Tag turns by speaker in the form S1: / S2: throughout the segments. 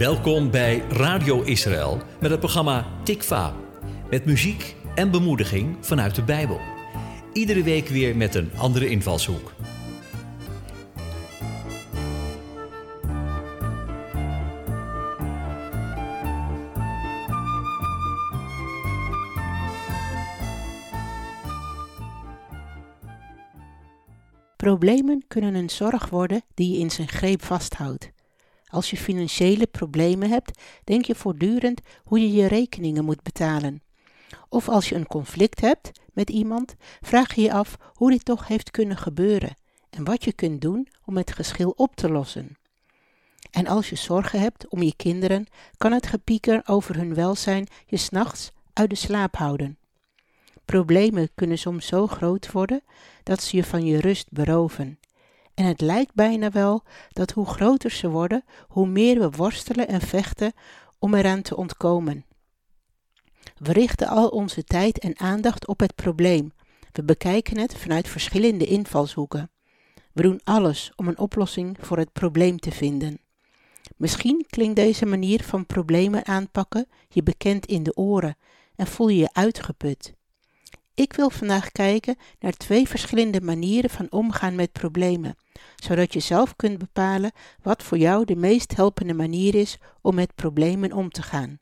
S1: Welkom bij Radio Israël met het programma Tikva. Met muziek en bemoediging vanuit de Bijbel. Iedere week weer met een andere invalshoek.
S2: Problemen kunnen een zorg worden die je in zijn greep vasthoudt. Als je financiële problemen hebt, denk je voortdurend hoe je je rekeningen moet betalen. Of als je een conflict hebt met iemand, vraag je je af hoe dit toch heeft kunnen gebeuren en wat je kunt doen om het geschil op te lossen. En als je zorgen hebt om je kinderen, kan het gepieker over hun welzijn je s'nachts uit de slaap houden. Problemen kunnen soms zo groot worden dat ze je van je rust beroven. En het lijkt bijna wel dat hoe groter ze worden, hoe meer we worstelen en vechten om eraan te ontkomen. We richten al onze tijd en aandacht op het probleem. We bekijken het vanuit verschillende invalshoeken. We doen alles om een oplossing voor het probleem te vinden. Misschien klinkt deze manier van problemen aanpakken je bekend in de oren en voel je je uitgeput. Ik wil vandaag kijken naar twee verschillende manieren van omgaan met problemen, zodat je zelf kunt bepalen wat voor jou de meest helpende manier is om met problemen om te gaan.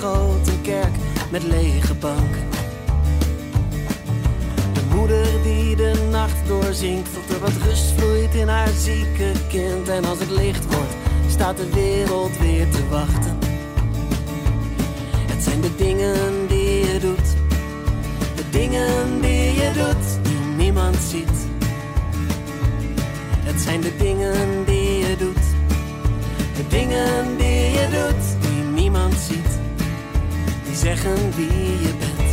S3: Kapotgeschoten kerk met lege banken. De moeder die de nacht doorzinkt tot er wat rust vloeit in haar zieke kind. En als het licht wordt, staat de wereld weer te wachten. Het zijn de dingen die je doet, de dingen die je doet, die niemand ziet. Het zijn de dingen die je doet, de dingen die je doet niemand ziet, die zeggen wie je bent.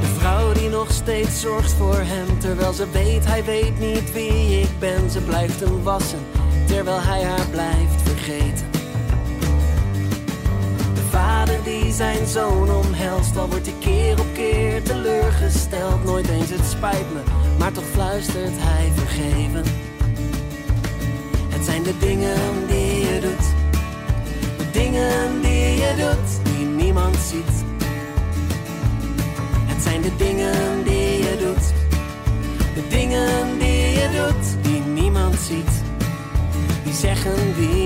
S3: De vrouw die nog steeds zorgt voor hem, terwijl ze weet hij weet niet wie ik ben. Ze blijft hem wassen, terwijl hij haar blijft vergeten vader die zijn zoon omhelst, al wordt hij keer op keer teleurgesteld. Nooit eens het spijt me, maar toch fluistert hij vergeven. Het zijn de dingen die je doet, de dingen die je doet, die niemand ziet. Het zijn de dingen die je doet, de dingen die je doet, die niemand ziet. Die zeggen wie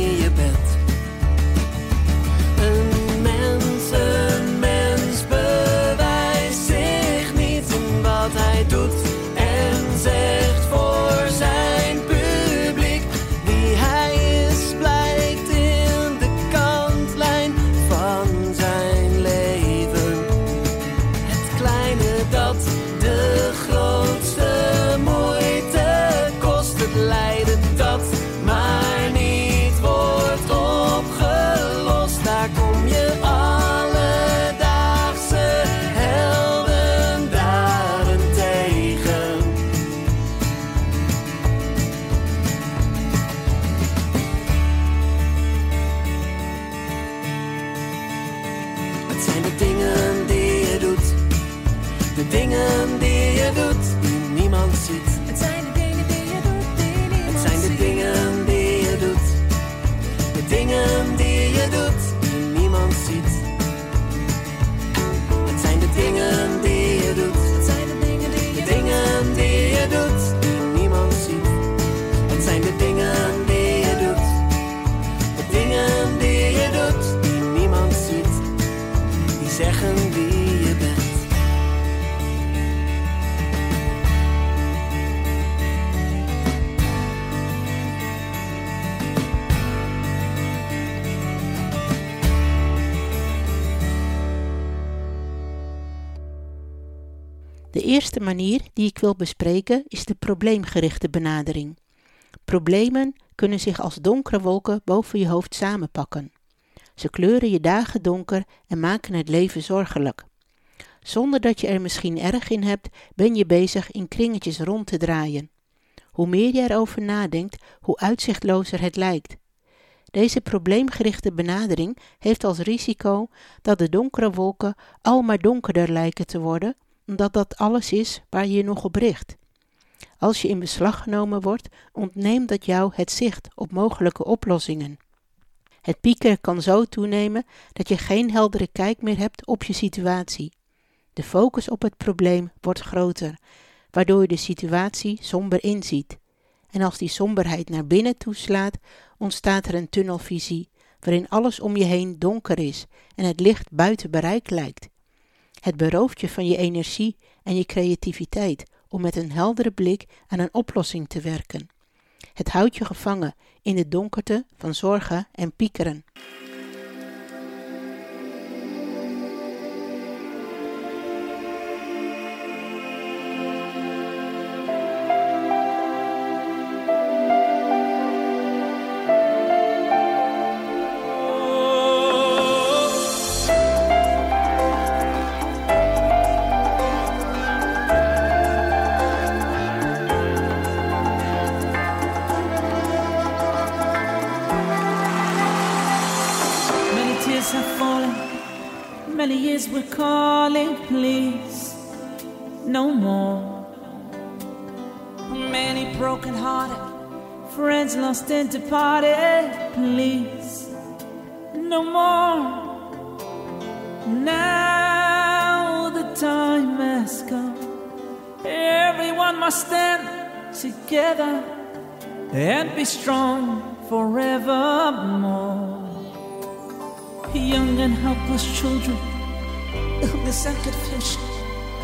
S2: eerste manier die ik wil bespreken is de probleemgerichte benadering. Problemen kunnen zich als donkere wolken boven je hoofd samenpakken. Ze kleuren je dagen donker en maken het leven zorgelijk. Zonder dat je er misschien erg in hebt, ben je bezig in kringetjes rond te draaien. Hoe meer je erover nadenkt, hoe uitzichtlozer het lijkt. Deze probleemgerichte benadering heeft als risico dat de donkere wolken al maar donkerder lijken te worden, omdat dat alles is waar je je nog op richt. Als je in beslag genomen wordt, ontneemt dat jou het zicht op mogelijke oplossingen. Het piekeren kan zo toenemen dat je geen heldere kijk meer hebt op je situatie. De focus op het probleem wordt groter, waardoor je de situatie somber inziet. En als die somberheid naar binnen toeslaat, ontstaat er een tunnelvisie, waarin alles om je heen donker is en het licht buiten bereik lijkt. Het berooft je van je energie en je creativiteit om met een heldere blik aan een oplossing te werken. Het houdt je gevangen in de donkerte van zorgen en piekeren.
S4: Lost and departed, please. No more. Now the time has come. Everyone must stand together and be strong forevermore. Young and helpless children, illness and confusion,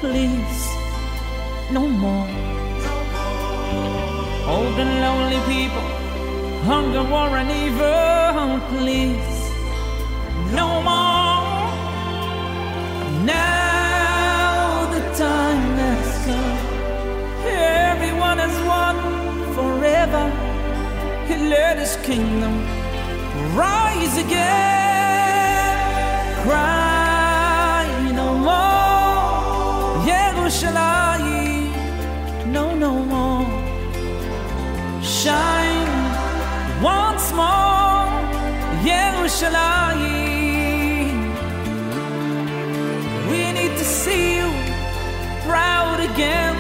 S4: please. No more. Old and lonely people hunger, war, and evil, please. No more. Now the time has come. Everyone is one forever. He let his kingdom rise again. Yerushalayim. We need to see you proud again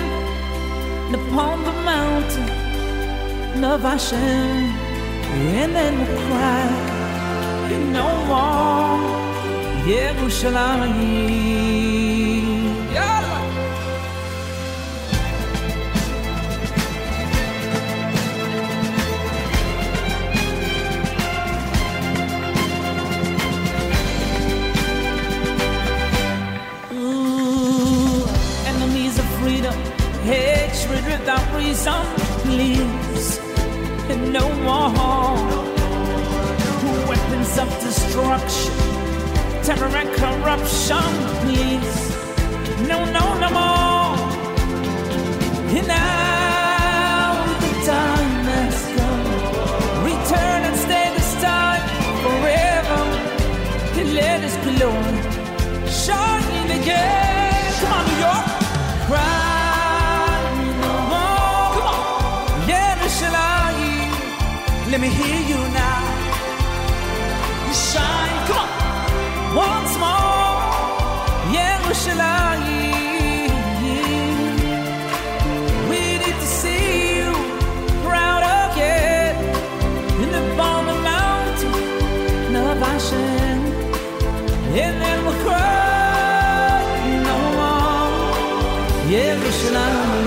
S4: upon the mountain of Hashem, and then we'll cry, no more, oh, Yerushalayim. Without reason, please. And no more weapons of destruction, terror and corruption, please. No, no, and then we'll cry no more. Yerushalayim. the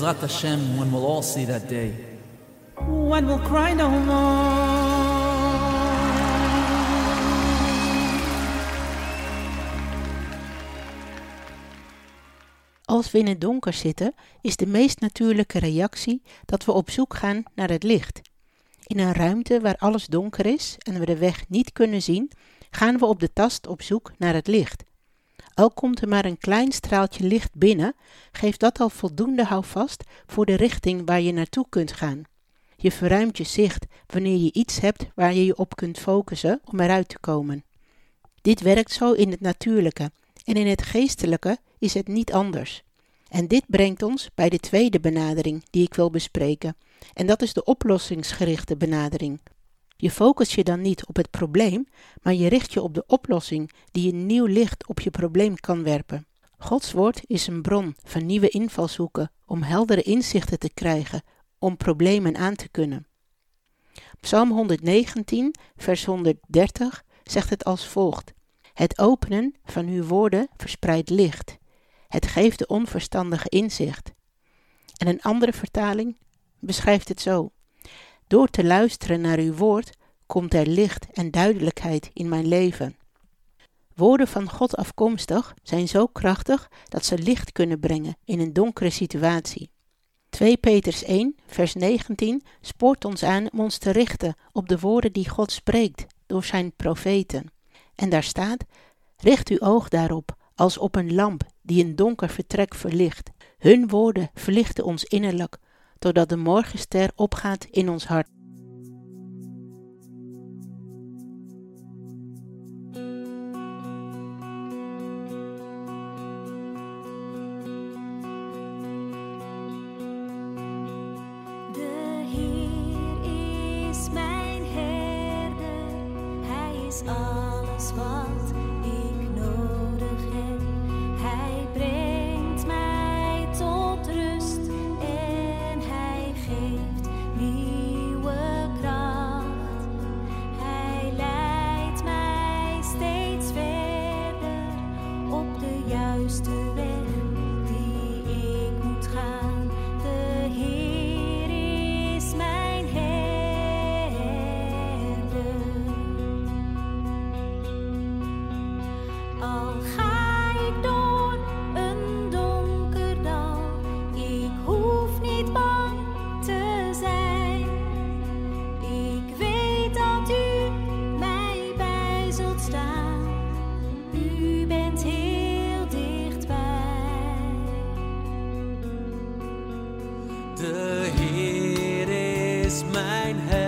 S5: Bezrat Hashem, when we'll all see that day. When we'll cry no more.
S2: Als we in het donker zitten, is de meest natuurlijke reactie dat we op zoek gaan naar het licht. In een ruimte waar alles donker is en we de weg niet kunnen zien, gaan we op de tast op zoek naar het licht. Al komt er maar een klein straaltje licht binnen, geeft dat al voldoende houvast voor de richting waar je naartoe kunt gaan. Je verruimt je zicht wanneer je iets hebt waar je je op kunt focussen om eruit te komen. Dit werkt zo in het natuurlijke en in het geestelijke is het niet anders. En dit brengt ons bij de tweede benadering die ik wil bespreken, en dat is de oplossingsgerichte benadering. Je focust je dan niet op het probleem, maar je richt je op de oplossing die een nieuw licht op je probleem kan werpen. Gods woord is een bron van nieuwe invalshoeken om heldere inzichten te krijgen, om problemen aan te kunnen. Psalm 119, vers 130 zegt het als volgt: Het openen van uw woorden verspreidt licht. Het geeft de onverstandige inzicht. En een andere vertaling beschrijft het zo: Door te luisteren naar uw woord komt er licht en duidelijkheid in mijn leven. Woorden van God afkomstig zijn zo krachtig dat ze licht kunnen brengen in een donkere situatie. 2 Peters 1, vers 19 spoort ons aan om ons te richten op de woorden die God spreekt door zijn profeten. En daar staat: Richt uw oog daarop als op een lamp die een donker vertrek verlicht. Hun woorden verlichten ons innerlijk, totdat de morgenster opgaat in ons hart.
S4: De Heer is herder,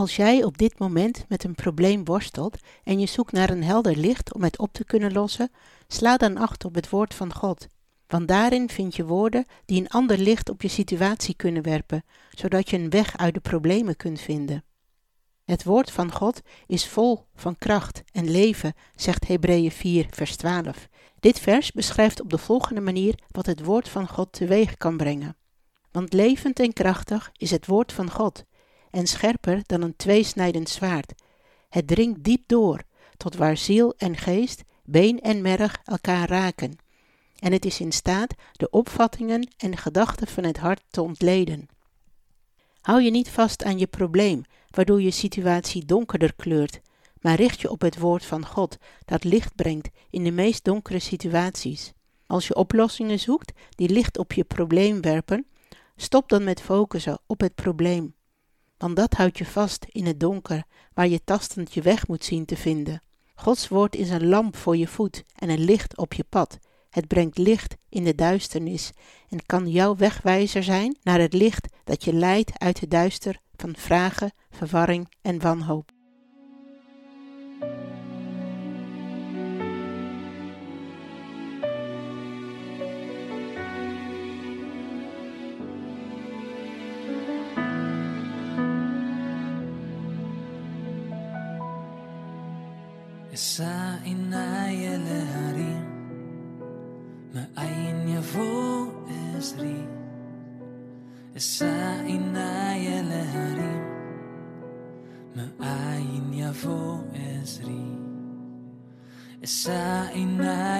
S2: Als jij op dit moment met een probleem worstelt en je zoekt naar een helder licht om het op te kunnen lossen, sla dan acht op het woord van God. Want daarin vind je woorden die een ander licht op je situatie kunnen werpen, zodat je een weg uit de problemen kunt vinden. Het woord van God is vol van kracht en leven, zegt Hebreeën 4, vers 12. Dit vers beschrijft op de volgende manier wat het woord van God teweeg kan brengen. Want levend en krachtig is het woord van God, en scherper dan een tweesnijdend zwaard. Het dringt diep door, tot waar ziel en geest, been en merg elkaar raken. En het is in staat de opvattingen en gedachten van het hart te ontleden. Hou je niet vast aan je probleem, waardoor je situatie donkerder kleurt, maar richt je op het woord van God, dat licht brengt in de meest donkere situaties. Als je oplossingen zoekt die licht op je probleem werpen, stop dan met focussen op het probleem. Want dat houdt je vast in het donker, waar je tastend je weg moet zien te vinden. Gods woord is een lamp voor je voet en een licht op je pad. Het brengt licht in de duisternis en kan jouw wegwijzer zijn naar het licht dat je leidt uit het duister van vragen, verwarring en wanhoop.
S4: السائنا يا الهريم ما أين يفو إسري السائنا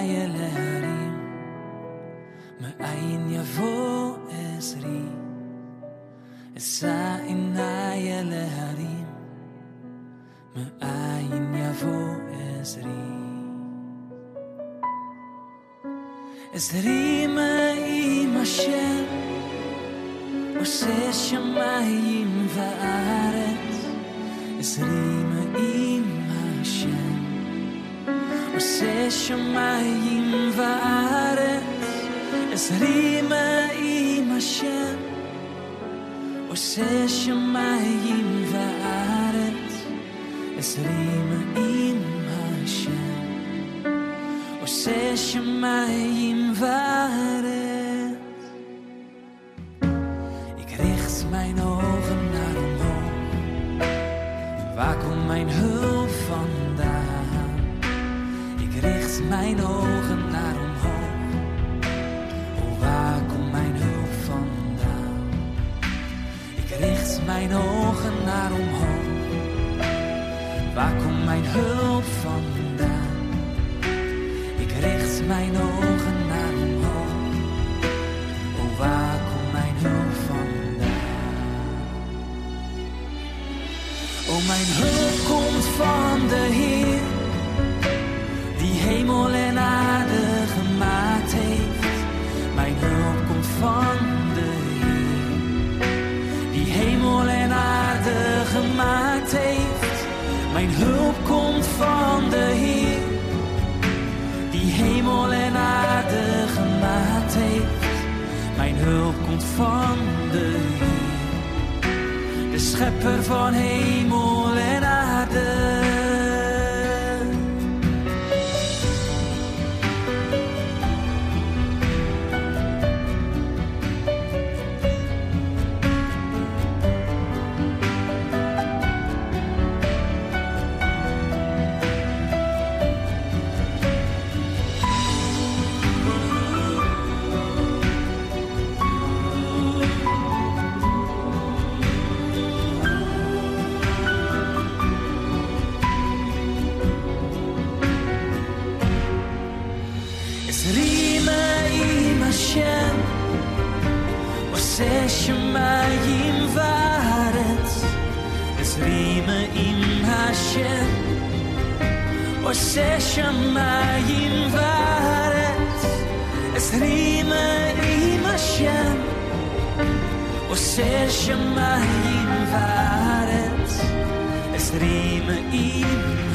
S4: يا الهريم ما أين يفو إسري السائنا يا الهريم ما أين يفو הזרימה השם עושה שמיים וארץ הזרימה השם עושה שמיים וארץ הזרימה השם עושה שמיים וארץ הזרימה O zeg je mij in waarheid. Ik richt mijn ogen naar omhoog. Waar komt mijn hulp vandaan? Ik richt mijn ogen naar omhoog. Oh, waar komt mijn hulp vandaan? Ik richt mijn ogen naar omhoog. Waar komt mijn hulp vandaan? Ik richt mijn ogen naar omhoog. Oh, waar komt mijn hulp vandaan? Oh, mijn hulp komt van de Heer, die hemel en aarde Mijn hulp komt van de Heer die hemel en aarde gemaakt heeft. Mijn hulp komt van de Heer, de schepper van hemel اسري معي مشان وسيش معي مفارت اسري معي مهاشن وسيش معي مفارت اسري معي مشان وسيش معي مفارت اسري معي مهاشن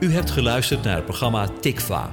S1: U hebt geluisterd naar het programma Tikva